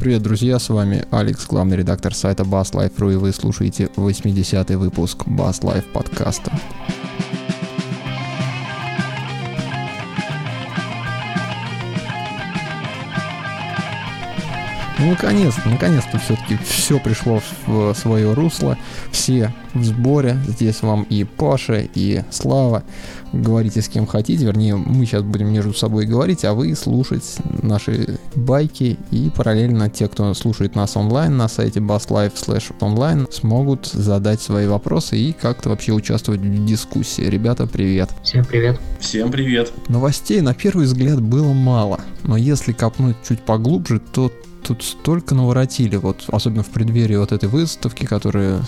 Привет, друзья, с вами Алекс, главный редактор сайта Bass Life.ru, и вы слушаете 80-й выпуск Bass Life подкаста. Ну, наконец-то, наконец-то все-таки все пришло в свое русло. Все в сборе. Здесь вам и Паша, и Слава. Говорите с кем хотите. Вернее, мы сейчас будем между собой говорить, а вы слушать наши байки. И параллельно те, кто слушает нас онлайн на сайте basslife slash онлайн, смогут задать свои вопросы и как-то вообще участвовать в дискуссии. Ребята, привет. Всем привет. Всем привет. Новостей на первый взгляд было мало. Но если копнуть чуть поглубже, то тут столько наворотили, вот особенно в преддверии вот этой выставки, которая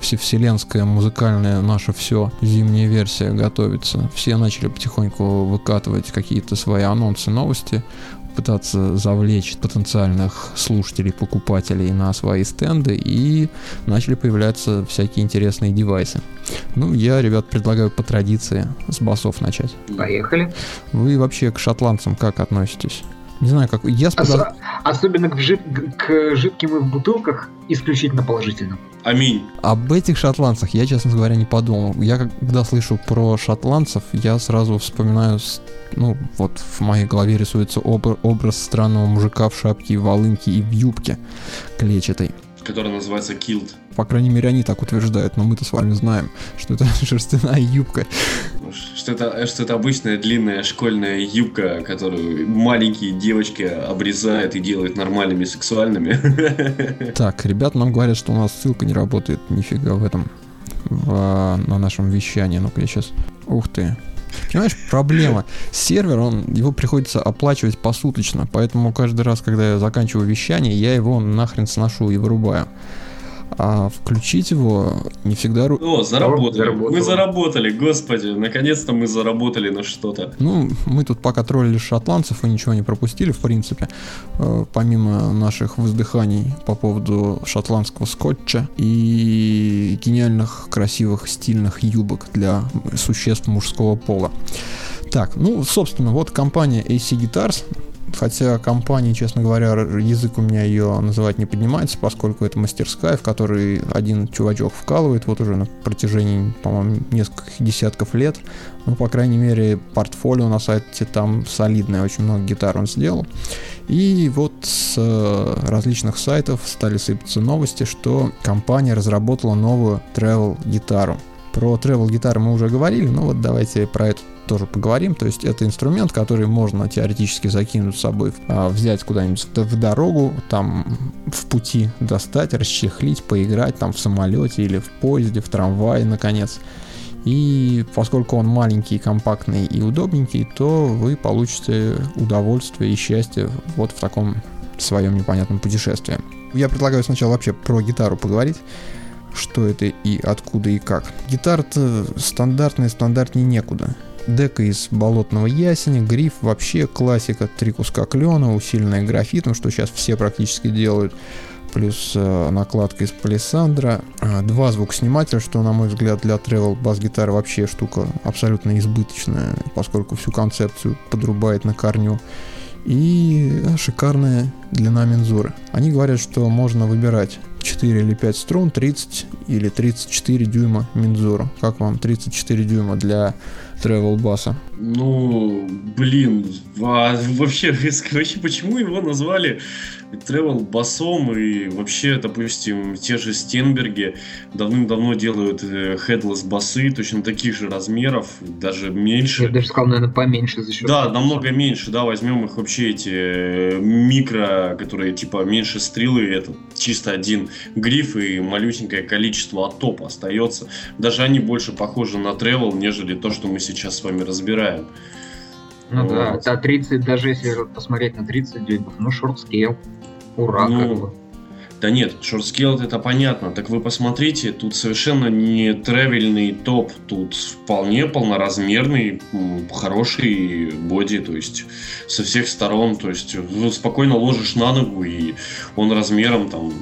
всевселенская музыкальная наша все зимняя версия готовится. Все начали потихоньку выкатывать какие-то свои анонсы, новости, пытаться завлечь потенциальных слушателей, покупателей на свои стенды и начали появляться всякие интересные девайсы. Ну, я, ребят, предлагаю по традиции с басов начать. Поехали. Вы вообще к шотландцам как относитесь? Не знаю, как... Я с подоз... Особенно к, жид... к жидким и в бутылках исключительно положительно. Аминь. Об этих шотландцах я, честно говоря, не подумал. Я когда слышу про шотландцев, я сразу вспоминаю, ну, вот в моей голове рисуется об... образ странного мужика в шапке, в волынке и в юбке клетчатой. Который называется килт. По крайней мере, они так утверждают, но мы-то с вами знаем, что это шерстяная юбка. Что это, что это обычная длинная школьная юбка, которую маленькие девочки обрезают и делают нормальными сексуальными. Так, ребят нам говорят, что у нас ссылка не работает нифига в этом, в, на нашем вещании. Ну-ка я сейчас... Ух ты, Понимаешь, проблема. Сервер, он, его приходится оплачивать посуточно, поэтому каждый раз, когда я заканчиваю вещание, я его нахрен сношу и вырубаю а включить его не всегда... О, заработали. Заработал. Мы заработали, господи, наконец-то мы заработали на что-то. Ну, мы тут пока троллили шотландцев и ничего не пропустили, в принципе, э, помимо наших воздыханий по поводу шотландского скотча и гениальных, красивых, стильных юбок для существ мужского пола. Так, ну, собственно, вот компания AC Guitars Хотя компания, честно говоря, язык у меня ее называть не поднимается, поскольку это мастерская, в которой один чувачок вкалывает вот уже на протяжении, по-моему, нескольких десятков лет. Ну, по крайней мере, портфолио на сайте там солидное, очень много гитар он сделал. И вот с э, различных сайтов стали сыпаться новости, что компания разработала новую travel гитару. Про travel гитары мы уже говорили, но вот давайте про эту тоже поговорим. То есть это инструмент, который можно теоретически закинуть с собой, а, взять куда-нибудь в дорогу, там в пути достать, расчехлить, поиграть там в самолете или в поезде, в трамвае, наконец. И поскольку он маленький, компактный и удобненький, то вы получите удовольствие и счастье вот в таком своем непонятном путешествии. Я предлагаю сначала вообще про гитару поговорить что это и откуда и как. Гитара-то стандартная, стандартнее некуда. Дека из болотного ясеня, гриф, вообще классика, три куска клена, усиленная графитом, что сейчас все практически делают, плюс э, накладка из палисандра, э, два звукоснимателя, что, на мой взгляд, для travel бас-гитары вообще штука абсолютно избыточная, поскольку всю концепцию подрубает на корню, и шикарная длина мензуры. Они говорят, что можно выбирать 4 или 5 струн, 30 или 34 дюйма мензуру. Как вам 34 дюйма для travel баса? Ну, блин, а вообще, вообще, почему его назвали travel басом и вообще, допустим, те же Стенберги давным-давно делают э, headless басы точно таких же размеров, даже меньше. Я даже сказал, наверное, поменьше за счет. Да, намного меньше, да, возьмем их вообще эти э, микро, которые типа меньше стрелы, это чисто один гриф и малюсенькое количество от топа остается. Даже они больше похожи на travel, нежели то, что мы сейчас с вами разбираем. Ну вот. да, да, 30, даже если посмотреть на 30 дюймов, ну, short scale. Ура, ну, как бы. Да нет, short scale это понятно. Так вы посмотрите, тут совершенно не тревельный топ, тут вполне полноразмерный, хороший боди, то есть со всех сторон, то есть спокойно ложишь на ногу, и он размером там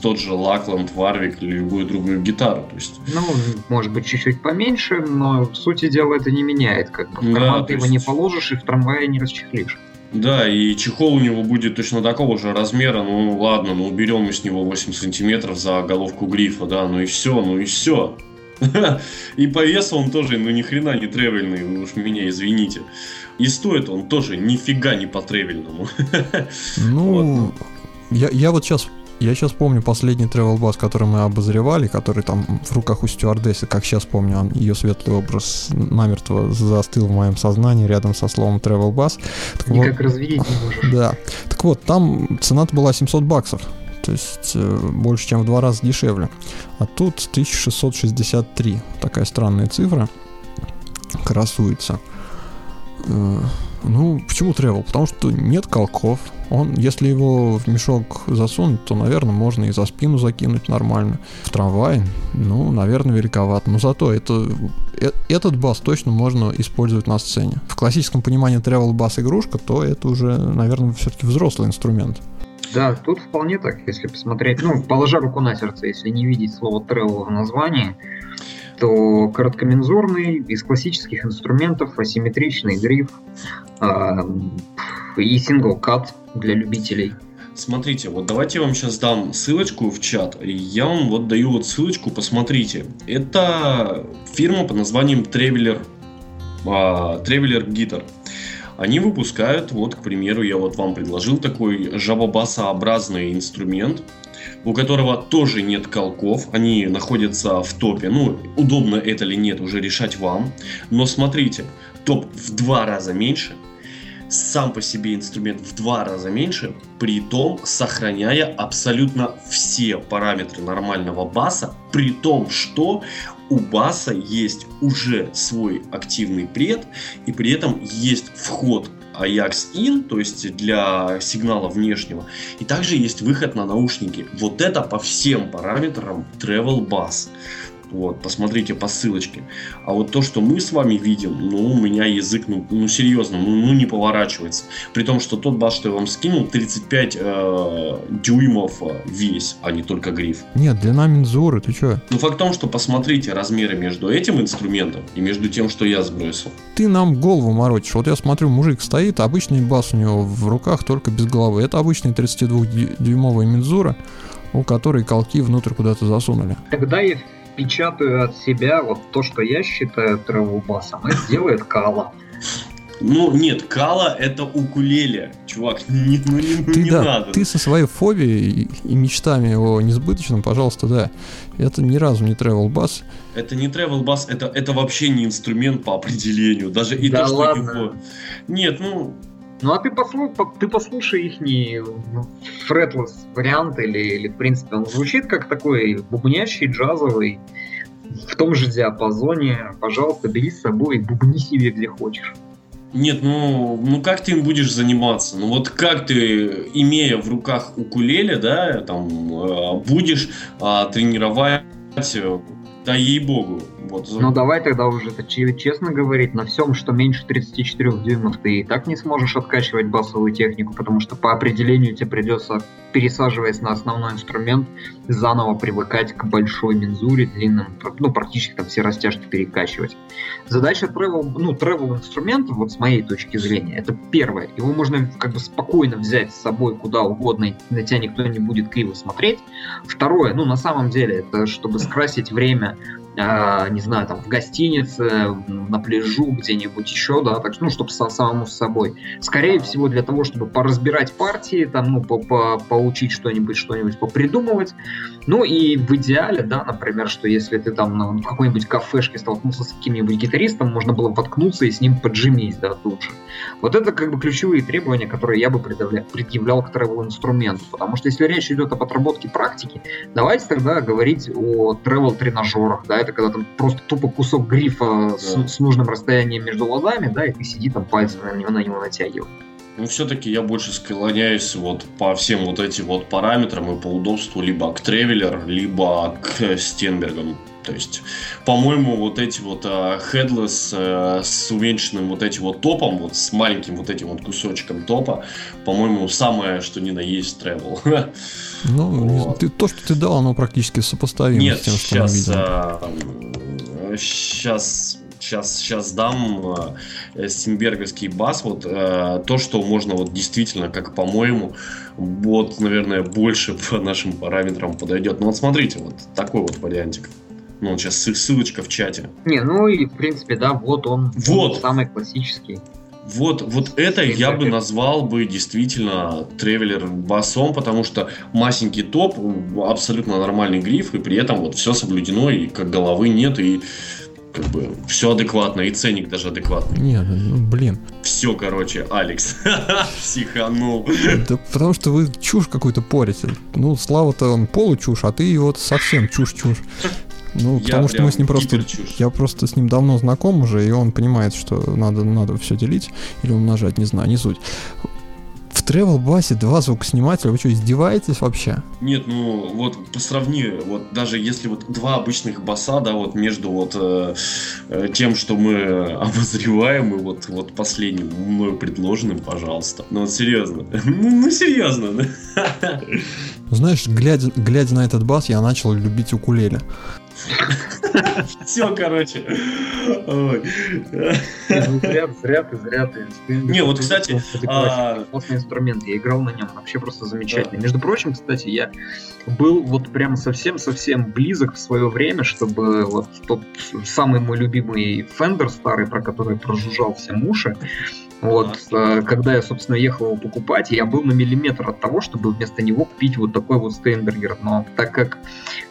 тот же Лакланд, Варвик или любую другую гитару. То есть... Ну, может быть, чуть-чуть поменьше, но в сути дела это не меняет. Как бы. В карман да, ты есть... его не положишь и в трамвае не расчехлишь. Да, и чехол у него будет точно такого же размера. Ну ладно, ну уберем мы с него 8 сантиметров за головку грифа, да, ну и все, ну и все. И по весу он тоже, ну ни хрена не тревельный, вы уж меня извините. И стоит он тоже нифига не по тревельному. Ну, я, я вот сейчас я сейчас помню последний travel бас, который мы обозревали, который там в руках у стюардессы, как сейчас помню, он, ее светлый образ намертво застыл в моем сознании рядом со словом travel бас. Никак вот, разверить не можешь. Да. Так вот, там цена была 700 баксов. То есть э, больше, чем в два раза дешевле. А тут 1663. Такая странная цифра красуется. Э, ну, почему travel? Потому что нет колков, он, если его в мешок засунуть, то, наверное, можно и за спину закинуть нормально. В трамвай, ну, наверное, великовато. Но зато это, э, этот бас точно можно использовать на сцене. В классическом понимании travel бас игрушка, то это уже, наверное, все-таки взрослый инструмент. Да, тут вполне так, если посмотреть, ну, положа руку на сердце, если не видеть слово travel в названии, то короткомензурный из классических инструментов асимметричный гриф э, и сингл-кат для любителей. Смотрите, вот давайте я вам сейчас дам ссылочку в чат. Я вам вот даю вот ссылочку, посмотрите. Это фирма под названием Traveler, а, Traveler Guitar. Они выпускают, вот, к примеру, я вот вам предложил такой жабобасообразный инструмент, у которого тоже нет колков, они находятся в топе. Ну, удобно это или нет, уже решать вам. Но смотрите, топ в два раза меньше – сам по себе инструмент в два раза меньше, при том сохраняя абсолютно все параметры нормального баса, при том, что у баса есть уже свой активный пред, и при этом есть вход Ajax In, то есть для сигнала внешнего, и также есть выход на наушники. Вот это по всем параметрам Travel Bass. Вот, посмотрите по ссылочке. А вот то, что мы с вами видим, ну, у меня язык, ну, ну серьезно, ну, ну, не поворачивается. При том, что тот бас, что я вам скинул, 35 э, дюймов э, весь, а не только гриф. Нет, длина мензуры, ты чё? Ну, факт в том, что посмотрите размеры между этим инструментом и между тем, что я сбросил. Ты нам голову морочишь. Вот я смотрю, мужик стоит, обычный бас у него в руках, только без головы. Это обычный 32-дюймовая мензура, у которой колки внутрь куда-то засунули. Тогда я печатаю от себя вот то, что я считаю тревелбасом, это делает Кала. Ну, нет, Кала это укулеле, чувак, не, ну, не, ну, ты, не да, надо. Ты со своей фобией и, и мечтами о несбыточном, пожалуйста, да. Это ни разу не travel бас. Это не travel бас, это, это вообще не инструмент по определению. Даже и да то, ладно. что его... Нет, ну, ну а ты, послу, ты послушай их не фретлес вариант или, или в принципе он звучит как такой бубнящий, джазовый, в том же диапазоне. Пожалуйста, бери с собой и бубни себе где хочешь. Нет, ну, ну как ты им будешь заниматься? Ну вот как ты, имея в руках укулеле, да, там, э, будешь а, тренировать э, да ей-богу. Вот. Ну давай тогда уже это честно говорить, на всем, что меньше 34 дюймов, ты и так не сможешь откачивать басовую технику, потому что по определению тебе придется, пересаживаясь на основной инструмент, заново привыкать к большой мензуре, длинным, ну практически там все растяжки перекачивать. Задача travel, ну, travel инструмента, вот с моей точки зрения, это первое. Его можно как бы спокойно взять с собой куда угодно, и на тебя никто не будет криво смотреть. Второе, ну на самом деле, это чтобы скрасить время не знаю, там, в гостинице, на пляжу, где-нибудь еще, да, так, ну, чтобы самому с собой. Скорее всего, для того, чтобы поразбирать партии, там, ну, по -по поучить что-нибудь, что-нибудь попридумывать. Ну, и в идеале, да, например, что если ты там ну, в какой-нибудь кафешке столкнулся с каким-нибудь гитаристом, можно было воткнуться и с ним поджимить, да, тут же. Вот это, как бы, ключевые требования, которые я бы предъявлял к travel-инструменту, потому что если речь идет об отработке практики, давайте тогда говорить о travel-тренажерах, да, это когда там просто тупо кусок грифа да. с, с нужным расстоянием между глазами, да, и ты сиди там пальцем на него, на него натягиваешь. Ну, все-таки я больше склоняюсь вот по всем вот этим вот параметрам и по удобству либо к Тревелер, либо к Стенбергам. То есть, по-моему, вот эти вот uh, headless uh, с уменьшенным вот этим вот топом, вот с маленьким вот этим вот кусочком топа, по-моему, самое, что ни на есть travel. Ну, вот. ты, то, что ты дал, оно практически сопоставимо Нет, с тем, что сейчас, мы видим. А, сейчас сейчас, сейчас дам э, стимберговский бас. Вот э, то, что можно вот действительно, как по-моему, вот, наверное, больше по нашим параметрам подойдет. Ну вот смотрите, вот такой вот вариантик. Ну, сейчас ссылочка в чате. Не, ну и в принципе, да, вот он. Вот. Самый классический. Вот, вот это я бы назвал бы действительно тревелер басом, потому что масенький топ, абсолютно нормальный гриф, и при этом вот все соблюдено, и как головы нет, и как бы все адекватно, и ценник даже адекватный. Нет, ну блин. Все, короче, Алекс, психанул. Да потому что вы чушь какую-то порите. Ну, Слава-то он получушь, а ты вот совсем чушь-чушь. Ну, я потому что мы с ним просто... Я просто с ним давно знаком уже, и он понимает, что надо, надо все делить или умножать, не знаю, не суть. В Travel басе два звукоснимателя, вы что, издеваетесь вообще? Нет, ну вот по сравнению, вот даже если вот два обычных баса, да, вот между вот э, э тем, что мы обозреваем, и вот, вот последним мною предложенным, пожалуйста. Ну вот серьезно. ну, ну серьезно. Знаешь, глядя, глядя на этот бас, я начал любить укулеле. Все, короче. Зря, зря ты, зря ты. Не, вот, кстати... А, классный инструмент, я играл на нем, вообще просто замечательный. Между прочим, кстати, я был вот прям совсем-совсем близок в свое время, чтобы вот тот самый мой любимый Fender старый, про который прожужжал все уши, вот, ага. когда я, собственно, ехал его покупать, я был на миллиметр от того, чтобы вместо него купить вот такой вот Стейнбергер. Но так как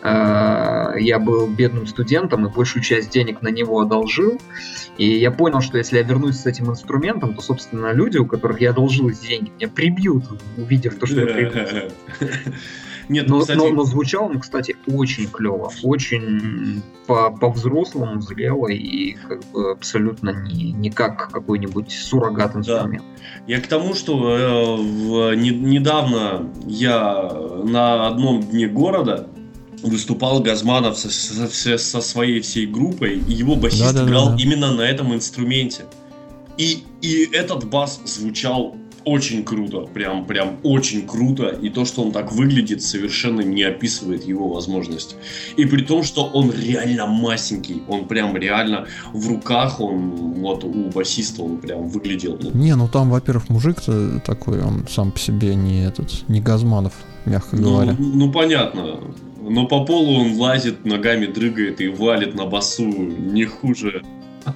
э, я был бедным студентом и большую часть денег на него одолжил, и я понял, что если я вернусь с этим инструментом, то, собственно, люди, у которых я одолжил эти деньги, меня прибьют, увидев то, что я прибью. Нет, но, кстати... но, но звучал он, кстати, очень клево, очень по- по-взрослому зрело и как бы абсолютно не, не как какой-нибудь суррогат инструмент. Да. Я к тому, что э, в, не, недавно я на одном дне города выступал Газманов со, со, со своей всей группой, и его басист да, да, играл да, да. именно на этом инструменте. И, и этот бас звучал очень круто, прям, прям очень круто, и то, что он так выглядит, совершенно не описывает его возможность. И при том, что он реально масенький, он прям реально в руках, он вот у басиста он прям выглядел. Ну. Не, ну там, во-первых, мужик-то такой, он сам по себе не этот, не Газманов, мягко ну, говоря. Ну, понятно. Но по полу он лазит, ногами дрыгает и валит на басу не хуже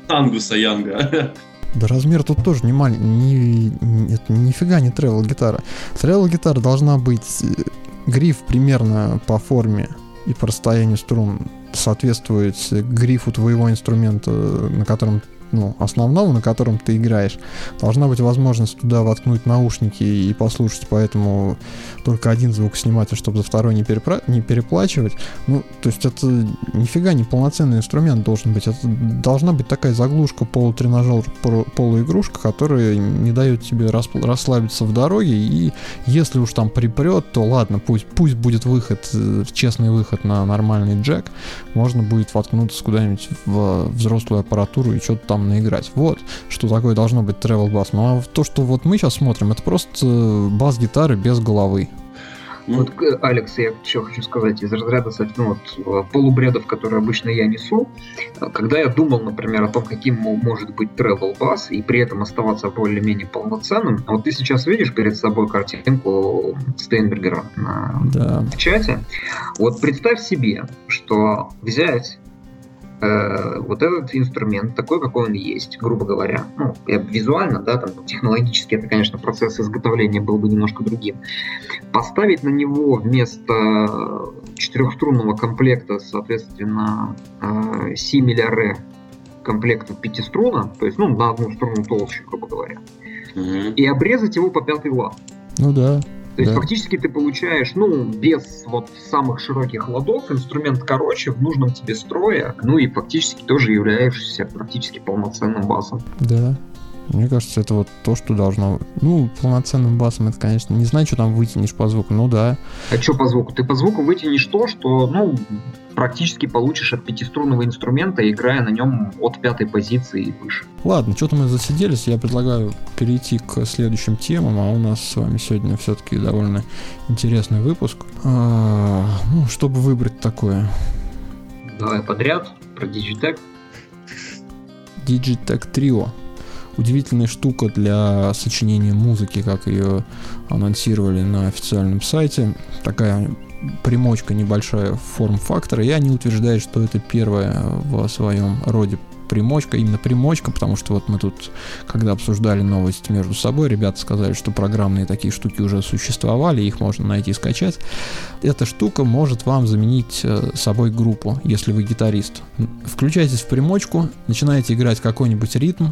Ангуса Янга. Да размер тут тоже не маленький, это нифига не тревел гитара. Тревел гитара должна быть э, гриф примерно по форме и по расстоянию струн соответствует грифу твоего инструмента, на котором ну, основного, на котором ты играешь, должна быть возможность туда воткнуть наушники и послушать, поэтому только один звукосниматель, чтобы за второй не, перепра- не переплачивать. Ну, то есть это нифига не полноценный инструмент должен быть. Это должна быть такая заглушка, полутренажер, полуигрушка, которая не дает тебе расслабиться в дороге, и если уж там припрет, то ладно, пусть, пусть будет выход, э, честный выход на нормальный джек, можно будет воткнуться куда-нибудь в взрослую аппаратуру и что-то там наиграть. Вот, что такое должно быть travel bass. Ну а то, что вот мы сейчас смотрим, это просто бас-гитары без головы. Ну, вот, э, Алекс, я еще хочу сказать, из разряда ну, вот, полубредов, которые обычно я несу, когда я думал, например, о том, каким может быть travel bass и при этом оставаться более-менее полноценным, вот ты сейчас видишь перед собой картинку Стейнбергера на да. чате, вот представь себе, что взять э, вот этот инструмент, такой, какой он есть, грубо говоря, ну, визуально, да, там, технологически это, конечно, процесс изготовления был бы немножко другим, поставить на него вместо четырехструнного комплекта, соответственно, э, си миллиаре комплекта пятиструна, то есть, ну, на одну струну толще, грубо говоря, mm-hmm. и обрезать его по пятый лад. Ну да. То есть да. фактически ты получаешь, ну, без вот самых широких ладов, инструмент короче, в нужном тебе строе, ну и фактически тоже являешься практически полноценным басом. Да. Мне кажется, это вот то, что должно... Ну, полноценным басом это, конечно, не знаю, что там вытянешь по звуку, ну да. А что по звуку? Ты по звуку вытянешь то, что, ну, практически получишь от пятиструнного инструмента, играя на нем от пятой позиции и выше. Ладно, что-то мы засиделись, я предлагаю перейти к следующим темам, а у нас с вами сегодня все-таки довольно интересный выпуск. А, ну, чтобы выбрать такое. Давай подряд про Digitech. Digitech Trio. Удивительная штука для сочинения музыки, как ее анонсировали на официальном сайте. Такая примочка небольшая форм-фактора, и они утверждают, что это первая в своем роде примочка, именно примочка, потому что вот мы тут, когда обсуждали новости между собой, ребята сказали, что программные такие штуки уже существовали, их можно найти и скачать. Эта штука может вам заменить э, собой группу, если вы гитарист. Включайтесь в примочку, начинаете играть какой-нибудь ритм,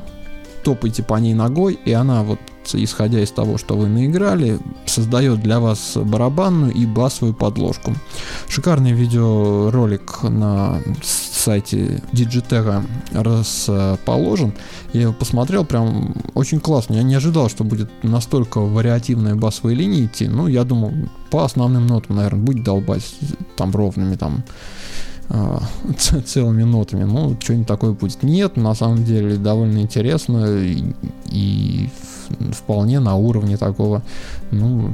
топаете по ней ногой, и она вот исходя из того, что вы наиграли, создает для вас барабанную и басовую подложку. Шикарный видеоролик на сайте Digitera расположен. Я его посмотрел, прям очень классно. Я не ожидал, что будет настолько вариативная басовая линия идти. Ну, я думал, по основным нотам, наверное, будет долбать там ровными, там целыми нотами. Ну, что-нибудь такое будет. Нет, на самом деле довольно интересно и, и вполне на уровне такого, ну,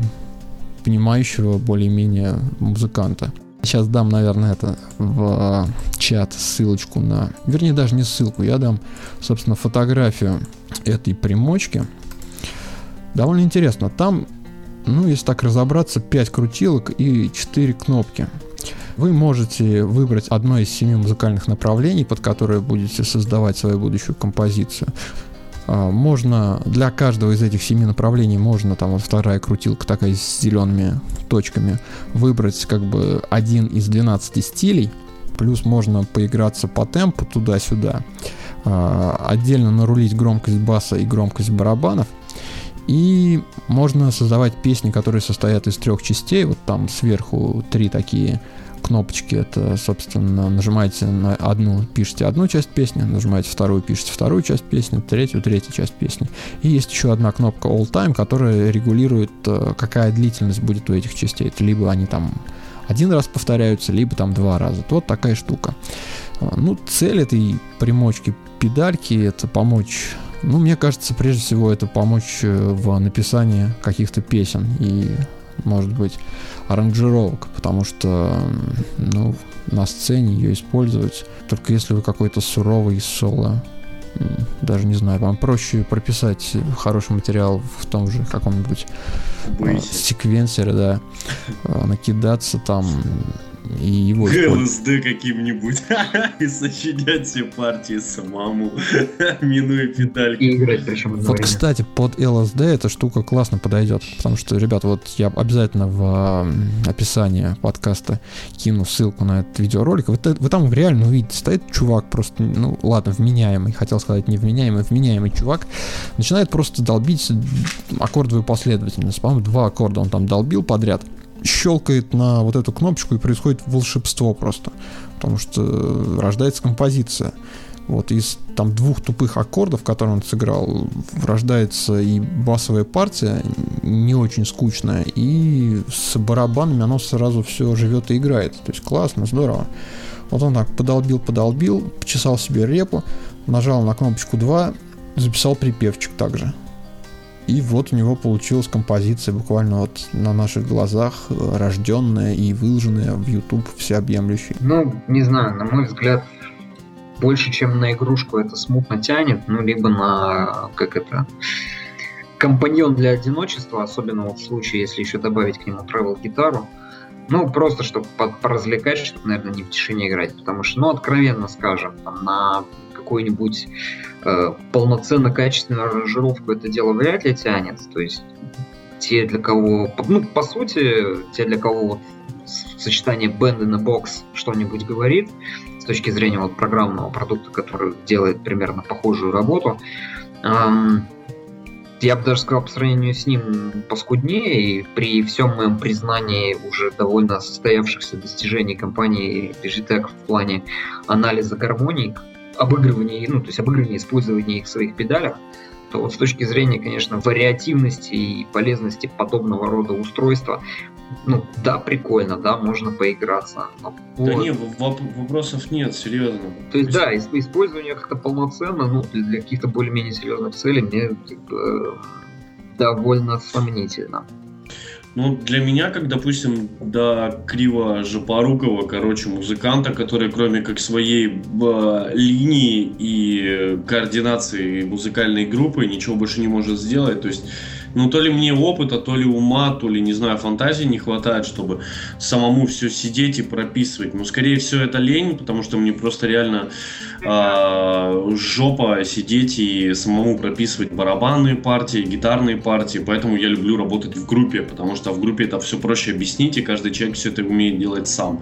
понимающего более-менее музыканта. Сейчас дам, наверное, это в чат ссылочку на... Вернее, даже не ссылку, я дам, собственно, фотографию этой примочки. Довольно интересно. Там, ну, если так разобраться, 5 крутилок и 4 кнопки. Вы можете выбрать одно из семи музыкальных направлений, под которое будете создавать свою будущую композицию. А, можно для каждого из этих семи направлений можно там вот вторая крутилка такая с зелеными точками выбрать как бы один из 12 стилей плюс можно поиграться по темпу туда-сюда а, отдельно нарулить громкость баса и громкость барабанов и можно создавать песни, которые состоят из трех частей. Вот там сверху три такие кнопочки. Это, собственно, нажимаете на одну, пишете одну часть песни, нажимаете вторую, пишете вторую часть песни, третью, третью часть песни. И есть еще одна кнопка All Time, которая регулирует, э, какая длительность будет у этих частей. Это либо они там один раз повторяются, либо там два раза. Вот такая штука. Э, ну, цель этой примочки педальки это помочь ну, мне кажется, прежде всего это помочь э, в написании каких-то песен и, может быть, аранжировок, потому что ну, на сцене ее использовать, только если вы какой-то суровый соло, даже не знаю, вам проще прописать хороший материал в том же каком-нибудь э, секвенсере, да, э, накидаться там и его... ЛСД каким-нибудь и сочинять все партии самому, минуя педальки. И играть причем Вот, кстати, под ЛСД эта штука классно подойдет, потому что, ребят, вот я обязательно в описании подкаста кину ссылку на этот видеоролик. Вы, вы там реально увидите, стоит чувак просто, ну ладно, вменяемый, хотел сказать невменяемый, вменяемый чувак, начинает просто долбить аккордовую последовательность. По-моему, два аккорда он там долбил подряд щелкает на вот эту кнопочку и происходит волшебство просто. Потому что рождается композиция. Вот из там двух тупых аккордов, которые он сыграл, рождается и басовая партия, не очень скучная, и с барабанами оно сразу все живет и играет. То есть классно, здорово. Вот он так подолбил, подолбил, почесал себе репу, нажал на кнопочку 2, записал припевчик также. И вот у него получилась композиция буквально вот на наших глазах, рожденная и выложенная в YouTube всеобъемлющей. Ну, не знаю, на мой взгляд, больше, чем на игрушку это смутно тянет, ну, либо на, как это, компаньон для одиночества, особенно вот в случае, если еще добавить к нему travel гитару. Ну, просто чтобы поразвлекать, чтобы, наверное, не в тишине играть. Потому что, ну, откровенно скажем, там, на какую-нибудь э, полноценно качественную аранжировку это дело вряд ли тянет. То есть те, для кого, ну, по сути, те, для кого вот сочетание in a box что-нибудь говорит, с точки зрения вот программного продукта, который делает примерно похожую работу, эм, я бы даже сказал, по сравнению с ним поскуднее, и при всем моем признании уже довольно состоявшихся достижений компании Digitec в плане анализа гармоний, обыгрывания, ну, то есть обыгрывания использования их в своих педалях, то вот с точки зрения, конечно, вариативности и полезности подобного рода устройства, ну, да, прикольно, да, можно поиграться. Но да вот. нет, вопросов нет, серьезно. То есть, да, использование как-то полноценно, ну, для, каких-то более-менее серьезных целей мне как бы, довольно сомнительно. Ну, для меня, как, допустим, до криво жопорукого, короче, музыканта, который кроме как своей э, линии и координации музыкальной группы ничего больше не может сделать, то есть ну, то ли мне опыта, то ли ума, то ли, не знаю, фантазии не хватает, чтобы самому все сидеть и прописывать. Ну, скорее всего, это лень, потому что мне просто реально э, жопа сидеть и самому прописывать барабанные партии, гитарные партии. Поэтому я люблю работать в группе, потому что в группе это все проще объяснить, и каждый человек все это умеет делать сам.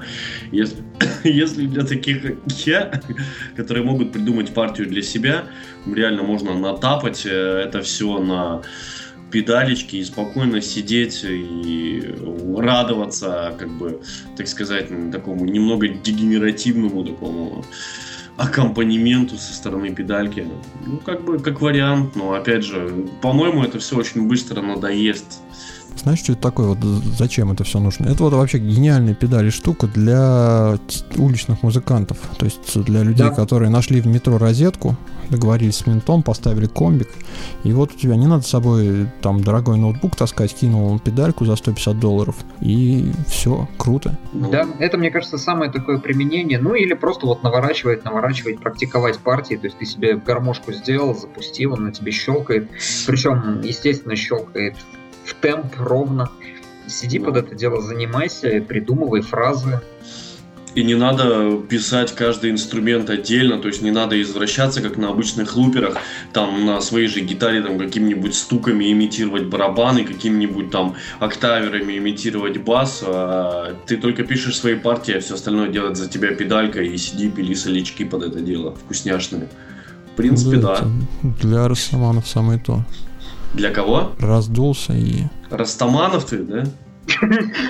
Если, если для таких, как я, которые могут придумать партию для себя, реально можно натапать э, это все на педалечки и спокойно сидеть и радоваться, как бы, так сказать, такому немного дегенеративному такому аккомпанементу со стороны педальки. Ну, как бы, как вариант, но, опять же, по-моему, это все очень быстро надоест. Знаешь, что это такое? Вот зачем это все нужно? Это вот вообще гениальная педаль штука для уличных музыкантов. То есть для людей, да. которые нашли в метро розетку, договорились с ментом, поставили комбик, и вот у тебя не надо с собой там дорогой ноутбук таскать, кинул педальку за 150 долларов, и все, круто. Да, это, мне кажется, самое такое применение, ну или просто вот наворачивать, наворачивать, практиковать партии, то есть ты себе гармошку сделал, запустил, он на тебе щелкает, причем, естественно, щелкает в темп ровно, сиди под это дело, занимайся, придумывай фразы, и не надо писать каждый инструмент отдельно, то есть не надо извращаться, как на обычных луперах, там на своей же гитаре там какими-нибудь стуками имитировать барабаны, какими-нибудь там октаверами имитировать бас. А ты только пишешь свои партии, а все остальное делает за тебя педалька и сиди, пили солички под это дело, вкусняшные. В принципе, да. да. Для растаманов самое то. Для кого? Раздулся и... Растаманов ты, да?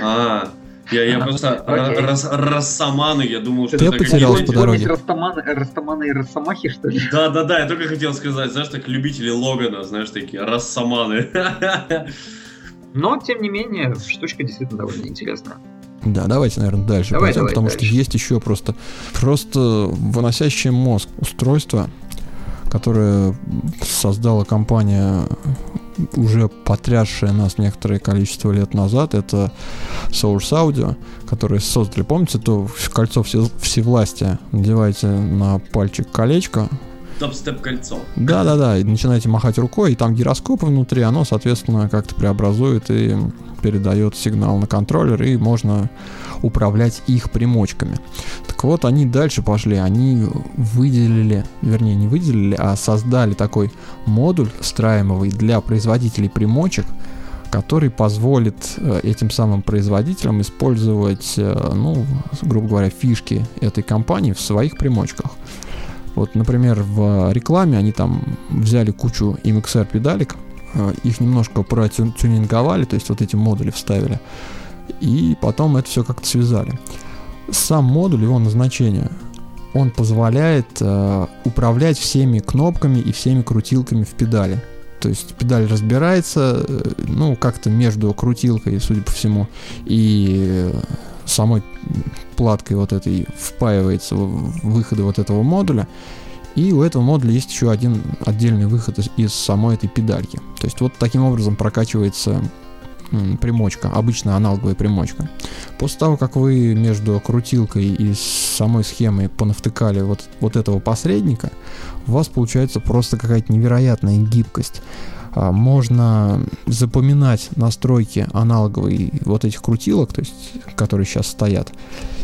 А, я, я просто рас, рассаманы, я думал, что я это потерялся по дороге. Растаманы, растаманы и росомахи, что ли? Да, да, да, я только хотел сказать, знаешь, так любители Логана, знаешь, такие рассаманы. Но, тем не менее, штучка действительно довольно интересная. Да, давайте, наверное, дальше давай, пойдем, давай, потому дальше. что есть еще просто, просто выносящее мозг устройство, которое создала компания уже потрясшее нас некоторое количество лет назад, это Source Audio, которые создали, помните, то кольцо все, всевластия, надеваете на пальчик колечко, Топ-степ кольцо. Да, да, да. И начинаете махать рукой, и там гироскоп внутри, оно, соответственно, как-то преобразует и передает сигнал на контроллер, и можно управлять их примочками. Так вот, они дальше пошли, они выделили, вернее, не выделили, а создали такой модуль встраиваемый для производителей примочек, который позволит э, этим самым производителям использовать, э, ну, грубо говоря, фишки этой компании в своих примочках. Вот, например, в рекламе они там взяли кучу MXR педалек, э, их немножко протюнинговали, то есть вот эти модули вставили, и потом это все как-то связали. Сам модуль, его назначение, он позволяет э, управлять всеми кнопками и всеми крутилками в педали. То есть педаль разбирается, э, ну, как-то между крутилкой, судя по всему, и самой платкой вот этой впаивается выходы вот этого модуля. И у этого модуля есть еще один отдельный выход из, из самой этой педальки. То есть вот таким образом прокачивается примочка, обычная аналоговая примочка. После того, как вы между крутилкой и самой схемой понавтыкали вот, вот этого посредника, у вас получается просто какая-то невероятная гибкость. А, можно запоминать настройки аналоговой вот этих крутилок, то есть, которые сейчас стоят,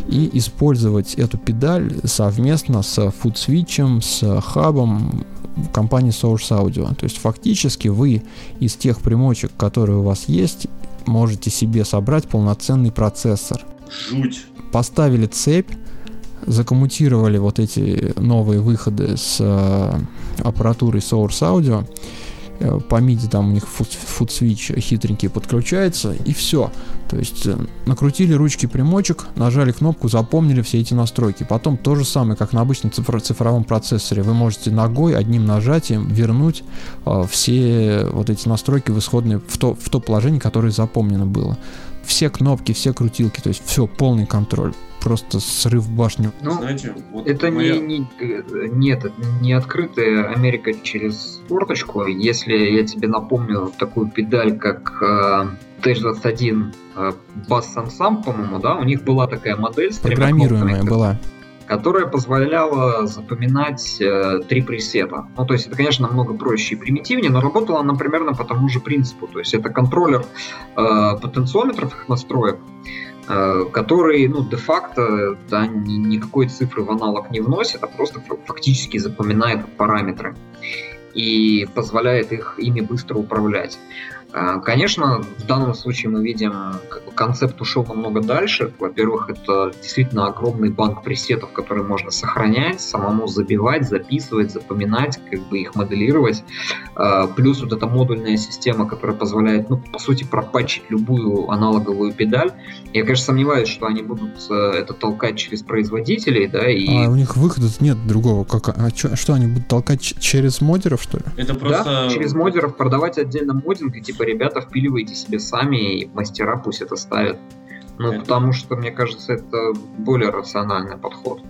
и использовать эту педаль совместно с фудсвитчем, с хабом, компании Source Audio. То есть фактически вы из тех примочек, которые у вас есть, можете себе собрать полноценный процессор. Жуть. Поставили цепь, закоммутировали вот эти новые выходы с э, аппаратурой Source Audio, по MIDI там у них фуд-свич хитренький подключается, и все. То есть э, накрутили ручки примочек, нажали кнопку, запомнили все эти настройки. Потом то же самое, как на обычном цифр цифровом процессоре. Вы можете ногой, одним нажатием вернуть э, все вот эти настройки в исходное, в то, в то положение, которое запомнено было. Все кнопки, все крутилки, то есть все, полный контроль просто срыв башни. Ну, Знаете, вот это моя... не, не, нет, не открытая Америка через форточку. Если я тебе напомню такую педаль, как э, TH21 э, Bass Samsung, по-моему, да, у них была такая модель с Программируемая была которая позволяла запоминать э, три пресета. Ну, то есть это, конечно, намного проще и примитивнее, но работала она примерно по тому же принципу. То есть это контроллер э, потенциометров их настроек, э, который, ну, де-факто, да, ни, никакой цифры в аналог не вносит, а просто фактически запоминает параметры и позволяет их ими быстро управлять. А, конечно, в данном случае мы видим, как бы концепт ушел намного дальше. Во-первых, это действительно огромный банк пресетов, который можно сохранять, самому забивать, записывать, запоминать, как бы их моделировать. А, плюс вот эта модульная система, которая позволяет, ну, по сути, пропатчить любую аналоговую педаль. Я, конечно, сомневаюсь, что они будут э, это толкать через производителей, да, и... А у них выхода нет другого. Как, а что, что они будут толкать через модеров, что ли? Это просто... Да, через модеров продавать отдельно модинг, и типа типа, ребята, впиливайте себе сами, и мастера пусть это ставят. Ну, это... потому что, мне кажется, это более рациональный подход.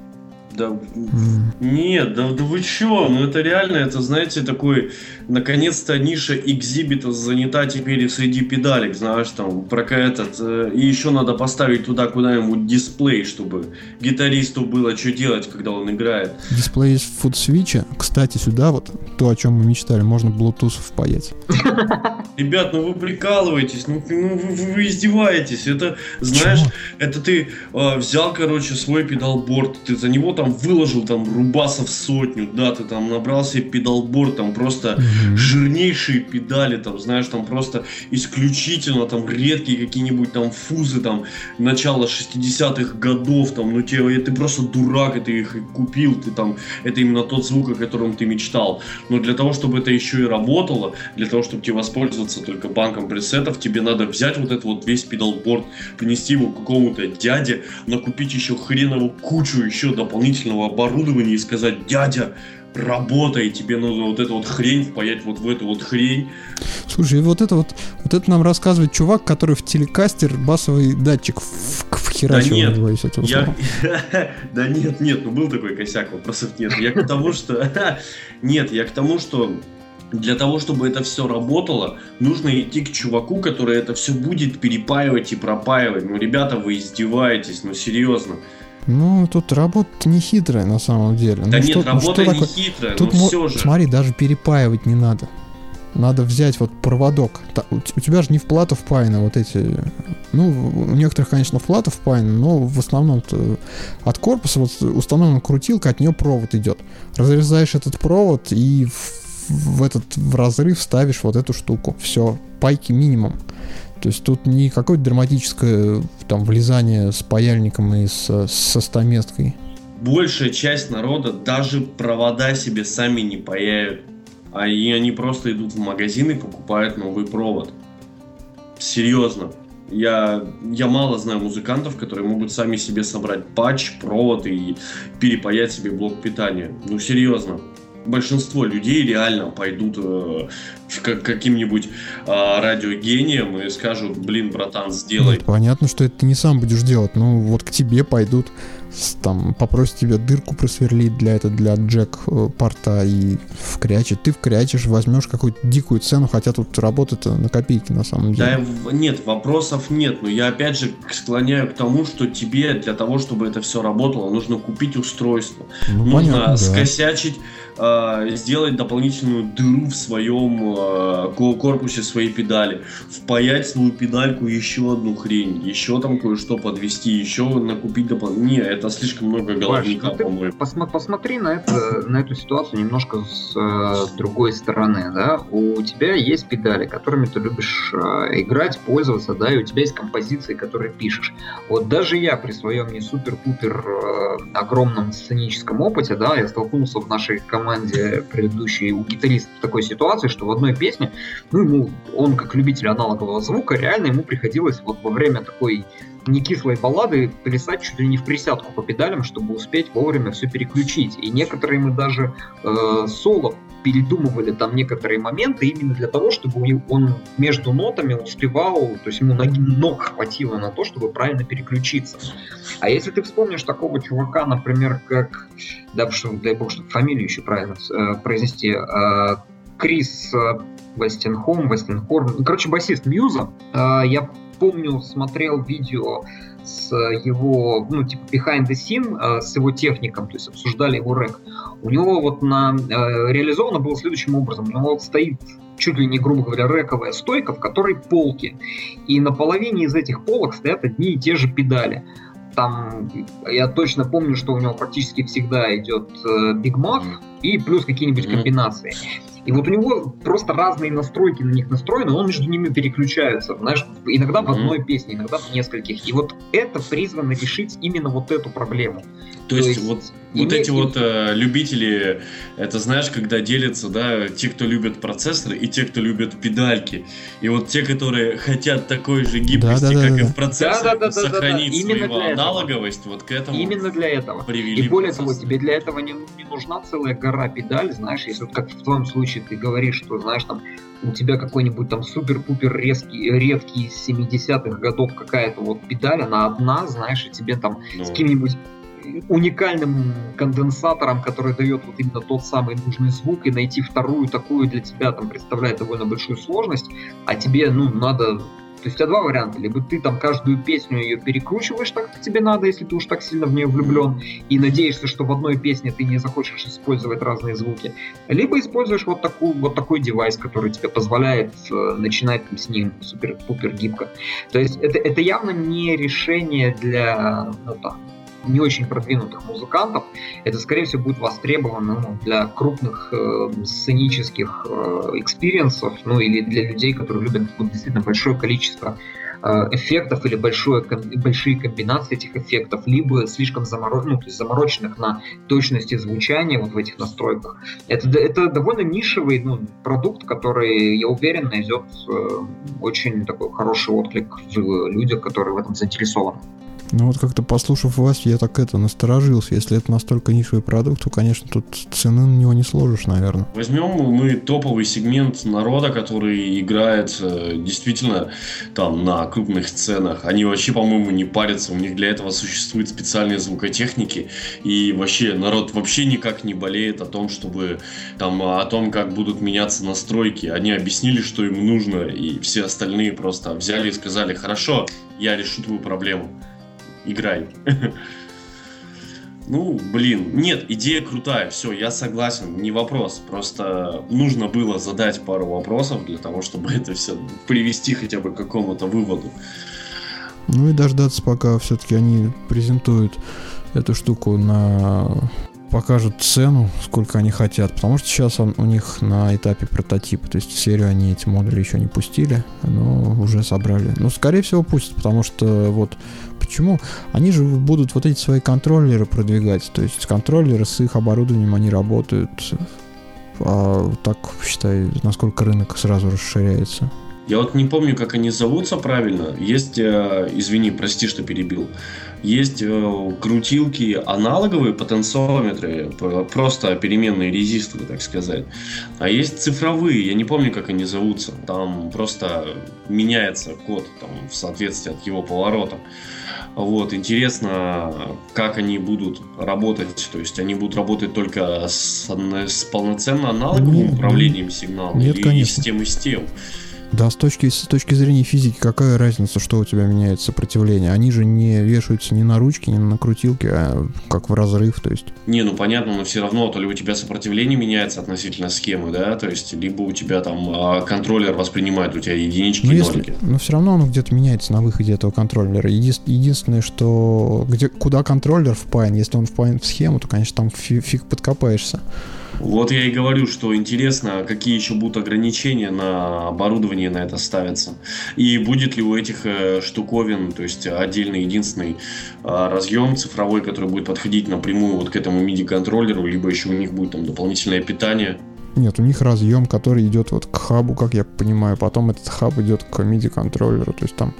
Да mm. нет, да, да вы чё? Ну это реально, это знаете, такой, наконец-то ниша экзибита занята теперь среди педалек, знаешь, там, про этот, э, и еще надо поставить туда куда-нибудь дисплей, чтобы гитаристу было что делать, когда он играет. Дисплей из фудсвича, кстати, сюда вот, то, о чем мы мечтали, можно Bluetooth впаять. Ребят, ну вы прикалываетесь, ну, ну вы, вы издеваетесь, это, знаешь, Чего? это ты э, взял, короче, свой педалборд, ты за него там там выложил там рубасов сотню, да, ты там набрал себе педалборд, там просто mm-hmm. жирнейшие педали, там, знаешь, там просто исключительно там редкие какие-нибудь там фузы, там, начала 60-х годов, там, ну тебе, ты просто дурак, и ты их купил, ты там, это именно тот звук, о котором ты мечтал. Но для того, чтобы это еще и работало, для того, чтобы тебе воспользоваться только банком пресетов, тебе надо взять вот этот вот весь педалборд, принести его какому-то дяде, накупить еще хреновую кучу еще дополнительных дополнительного оборудования и сказать, дядя, работай, тебе нужно вот эту вот хрень впаять вот в эту вот хрень. Слушай, вот это вот, вот это нам рассказывает чувак, который в телекастер басовый датчик в, вхерачивал. Да нет, я... да нет, нет, ну был такой косяк, вопросов нет. Я к тому, что... нет, я к тому, что для того, чтобы это все работало, нужно идти к чуваку, который это все будет перепаивать и пропаивать. Ну, ребята, вы издеваетесь, ну серьезно. Ну, тут работа не хитрая на самом деле. Да ну, нет, что, работа ну, что не такое? хитрая, тут но все же. Смотри, даже перепаивать не надо. Надо взять вот проводок. У тебя же не в плату впаяны вот эти... Ну, у некоторых, конечно, в плату впаяны, но в основном от корпуса вот установлена крутилка, от нее провод идет. Разрезаешь этот провод и в, в этот в разрыв ставишь вот эту штуку. Все, пайки минимум. То есть тут не какое-то драматическое там влезание с паяльником и с, со стаместкой. Большая часть народа даже провода себе сами не паяют. А и они просто идут в магазин и покупают новый провод. Серьезно. Я, я мало знаю музыкантов, которые могут сами себе собрать патч, провод и перепаять себе блок питания. Ну, серьезно большинство людей реально пойдут э, к каким-нибудь э, радиогением и скажут, блин, братан, сделай. Нет, понятно, что это ты не сам будешь делать, ну вот к тебе пойдут там попросит тебя дырку просверлить для этого, для джек э, порта и вкрячет. Ты вкрячешь, возьмешь какую-то дикую цену, хотя тут работа на копейки на самом деле. Да, нет, вопросов нет, но я опять же склоняю к тому, что тебе для того, чтобы это все работало, нужно купить устройство, ну, нужно понятно, скосячить, да. э, сделать дополнительную дыру в своем э, корпусе своей педали, впаять свою педальку еще одну хрень, еще там кое-что подвести, еще накупить дополнительно. Не, это слишком много головника, Паш, ну по-моему. Посма- посмотри на, это, на эту ситуацию немножко с э, другой стороны, да. У тебя есть педали, которыми ты любишь э, играть, пользоваться, да, и у тебя есть композиции, которые пишешь. Вот даже я при своем не супер-пупер э, огромном сценическом опыте, да, я столкнулся в нашей команде предыдущей у гитариста в такой ситуации, что в одной песне, ну, ему, он как любитель аналогового звука, реально ему приходилось вот во время такой не кислой баллады плясать чуть ли не в присядку по педалям, чтобы успеть вовремя все переключить. И некоторые мы даже э, соло передумывали там некоторые моменты именно для того, чтобы он между нотами успевал, то есть ему ноги ног хватило на то, чтобы правильно переключиться. А если ты вспомнишь такого чувака, например, как, да, что, дай бог, чтобы фамилию еще правильно э, произнести, э, Крис э, Вестенхом, Вестенхорн. Ну, короче, басист Мьюза. Э, я помню, смотрел видео с его, ну, типа, behind the scene, э, с его техником, то есть обсуждали его рэк. У него вот на, э, реализовано было следующим образом. У него вот стоит чуть ли не, грубо говоря, рэковая стойка, в которой полки. И на половине из этих полок стоят одни и те же педали. Там я точно помню, что у него практически всегда идет э, Big Muff и плюс какие-нибудь комбинации. И вот у него просто разные настройки на них настроены, он между ними переключается, знаешь, иногда в одной песне, иногда в нескольких. И вот это призвано решить именно вот эту проблему. То, То есть, есть вот вот эти вот э, любители, это знаешь, когда делятся, да, те, кто любят процессоры и те, кто любят педальки. И вот те, которые хотят такой же гибкости, да, да, как да, и в процессоре, да, да, да, сохранить да, да. свою аналоговость, вот к этому Именно для этого. И более того, тебе для этого не, не нужна целая гора педаль, знаешь, если вот как в твоем случае ты говоришь, что, знаешь, там, у тебя какой-нибудь там супер-пупер резкий, редкий из 70-х годов какая-то вот педаль, она одна, знаешь, и тебе там ну. с каким-нибудь уникальным конденсатором, который дает вот именно тот самый нужный звук, и найти вторую такую для тебя там представляет довольно большую сложность, а тебе, ну, надо то есть у тебя два варианта. Либо ты там каждую песню ее перекручиваешь так, как тебе надо, если ты уж так сильно в нее влюблен, и надеешься, что в одной песне ты не захочешь использовать разные звуки. Либо используешь вот, такую, вот такой девайс, который тебе позволяет э, начинать там, с ним супер-пупер гибко. То есть это, это явно не решение для ну, там, не очень продвинутых музыкантов, это, скорее всего, будет востребовано ну, для крупных э, сценических э, experience ов, ну или для людей, которые любят вот, действительно большое количество э, эффектов или большое, большие комбинации этих эффектов, либо слишком заморо... ну, то есть замороченных на точности звучания вот в этих настройках. Это, это довольно нишевый ну, продукт, который, я уверен, найдет э, очень такой хороший отклик в людях, которые в этом заинтересованы. Ну вот как-то послушав вас, я так это насторожился. Если это настолько нишевый продукт, то, конечно, тут цены на него не сложишь, наверное. Возьмем мы топовый сегмент народа, который играет э, действительно там на крупных сценах. Они вообще, по-моему, не парятся. У них для этого существуют специальные звукотехники. И вообще народ вообще никак не болеет о том, чтобы там о том, как будут меняться настройки. Они объяснили, что им нужно, и все остальные просто взяли и сказали, хорошо, я решу твою проблему играй. Ну, блин, нет, идея крутая, все, я согласен, не вопрос. Просто нужно было задать пару вопросов для того, чтобы это все привести хотя бы к какому-то выводу. Ну и дождаться, пока все-таки они презентуют эту штуку на покажут цену, сколько они хотят, потому что сейчас он, у них на этапе прототипа, то есть в серию они эти модули еще не пустили, но уже собрали. Ну, скорее всего, пустят, потому что вот почему? Они же будут вот эти свои контроллеры продвигать, то есть контроллеры с их оборудованием, они работают, а так, считай, насколько рынок сразу расширяется. Я вот не помню, как они зовутся правильно. Есть, э, извини, прости, что перебил. Есть э, крутилки аналоговые потенциометры, просто переменные резисторы, так сказать. А есть цифровые, я не помню, как они зовутся. Там просто меняется код там, в соответствии от его поворота. Вот, интересно, как они будут работать. То есть они будут работать только с, с полноценно аналоговым нет, управлением сигнала нет, или конечно. с тем и с тем. Да, с точки, с точки зрения физики, какая разница, что у тебя меняет сопротивление? Они же не вешаются ни на ручки, ни на крутилки, а как в разрыв, то есть. Не, ну понятно, но все равно, то ли у тебя сопротивление меняется относительно схемы, да, то есть, либо у тебя там а, контроллер воспринимает у тебя единички но и если, нолики. Но все равно оно где-то меняется на выходе этого контроллера. Еди, единственное, что где, куда контроллер впаян, если он впаян в схему, то, конечно, там фиг, фиг подкопаешься. Вот я и говорю, что интересно, какие еще будут ограничения на оборудование на это ставятся. И будет ли у этих э, штуковин, то есть отдельный единственный э, разъем цифровой, который будет подходить напрямую вот к этому MIDI-контроллеру, либо еще у них будет там дополнительное питание. Нет, у них разъем, который идет вот к хабу, как я понимаю, потом этот хаб идет к MIDI-контроллеру, то есть там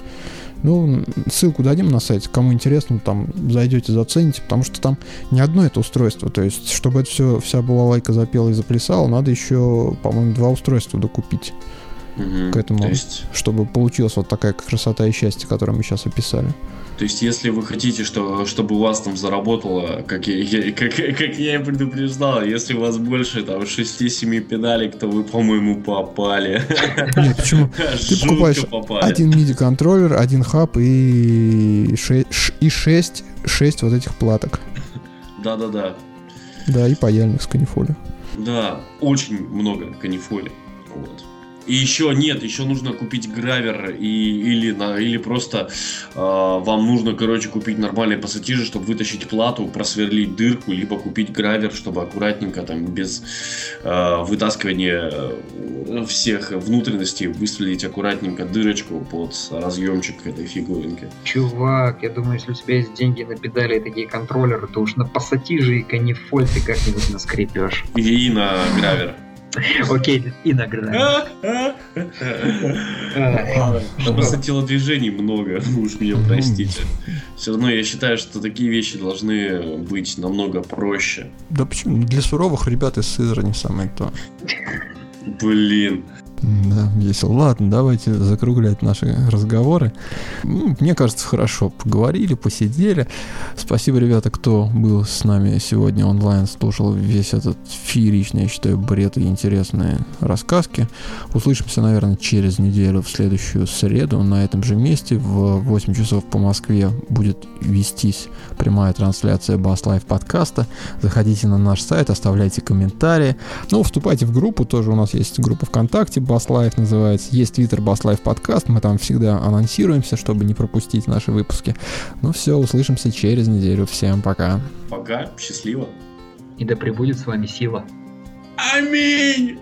ну, ссылку дадим на сайт, кому интересно, там зайдете, зацените, потому что там не одно это устройство. То есть, чтобы это все, вся была лайка запела и заплясала, надо еще, по-моему, два устройства докупить. угу. к этому, есть... чтобы получилась вот такая красота и счастье, которое мы сейчас описали. То есть, если вы хотите, что, чтобы у вас там заработало, как я, я, как, как я и предупреждал, если у вас больше там 6-7 педалек, то вы, по-моему, попали. Нет, почему? Ты покупаешь попали. один MIDI-контроллер, один хаб и 6, и 6, 6 вот этих платок. Да-да-да. Да, и паяльник с канифоли. Да, очень много канифоли. Вот. И еще нет, еще нужно купить гравер и, или, на, или просто э, вам нужно, короче, купить нормальные пассатижи, чтобы вытащить плату, просверлить дырку, либо купить гравер, чтобы аккуратненько, там, без э, вытаскивания всех внутренностей, выстрелить аккуратненько дырочку под разъемчик этой фигуринки. Чувак, я думаю, если у тебя есть деньги на педали и такие контроллеры, то уж на пассатижи и канифоль ты как-нибудь наскрепешь. И на гравер. Окей, иногда. Просто телодвижений много, уж меня простите. Все равно я считаю, что такие вещи должны быть намного проще. Да почему? Для суровых ребят из Сызрани самое то. Блин. Да, весело. Ладно, давайте закруглять наши разговоры. Ну, мне кажется, хорошо поговорили, посидели. Спасибо, ребята, кто был с нами сегодня онлайн, слушал весь этот фееричный, я считаю, бред и интересные рассказки. Услышимся, наверное, через неделю в следующую среду на этом же месте. В 8 часов по Москве будет вестись прямая трансляция Bass Live подкаста. Заходите на наш сайт, оставляйте комментарии. Ну, вступайте в группу, тоже у нас есть группа ВКонтакте, Bass Life называется. Есть Twitter Bass Life подкаст, мы там всегда анонсируемся, чтобы не пропустить наши выпуски. Ну все, услышимся через неделю. Всем пока. Пока, счастливо. И да пребудет с вами сила. Аминь!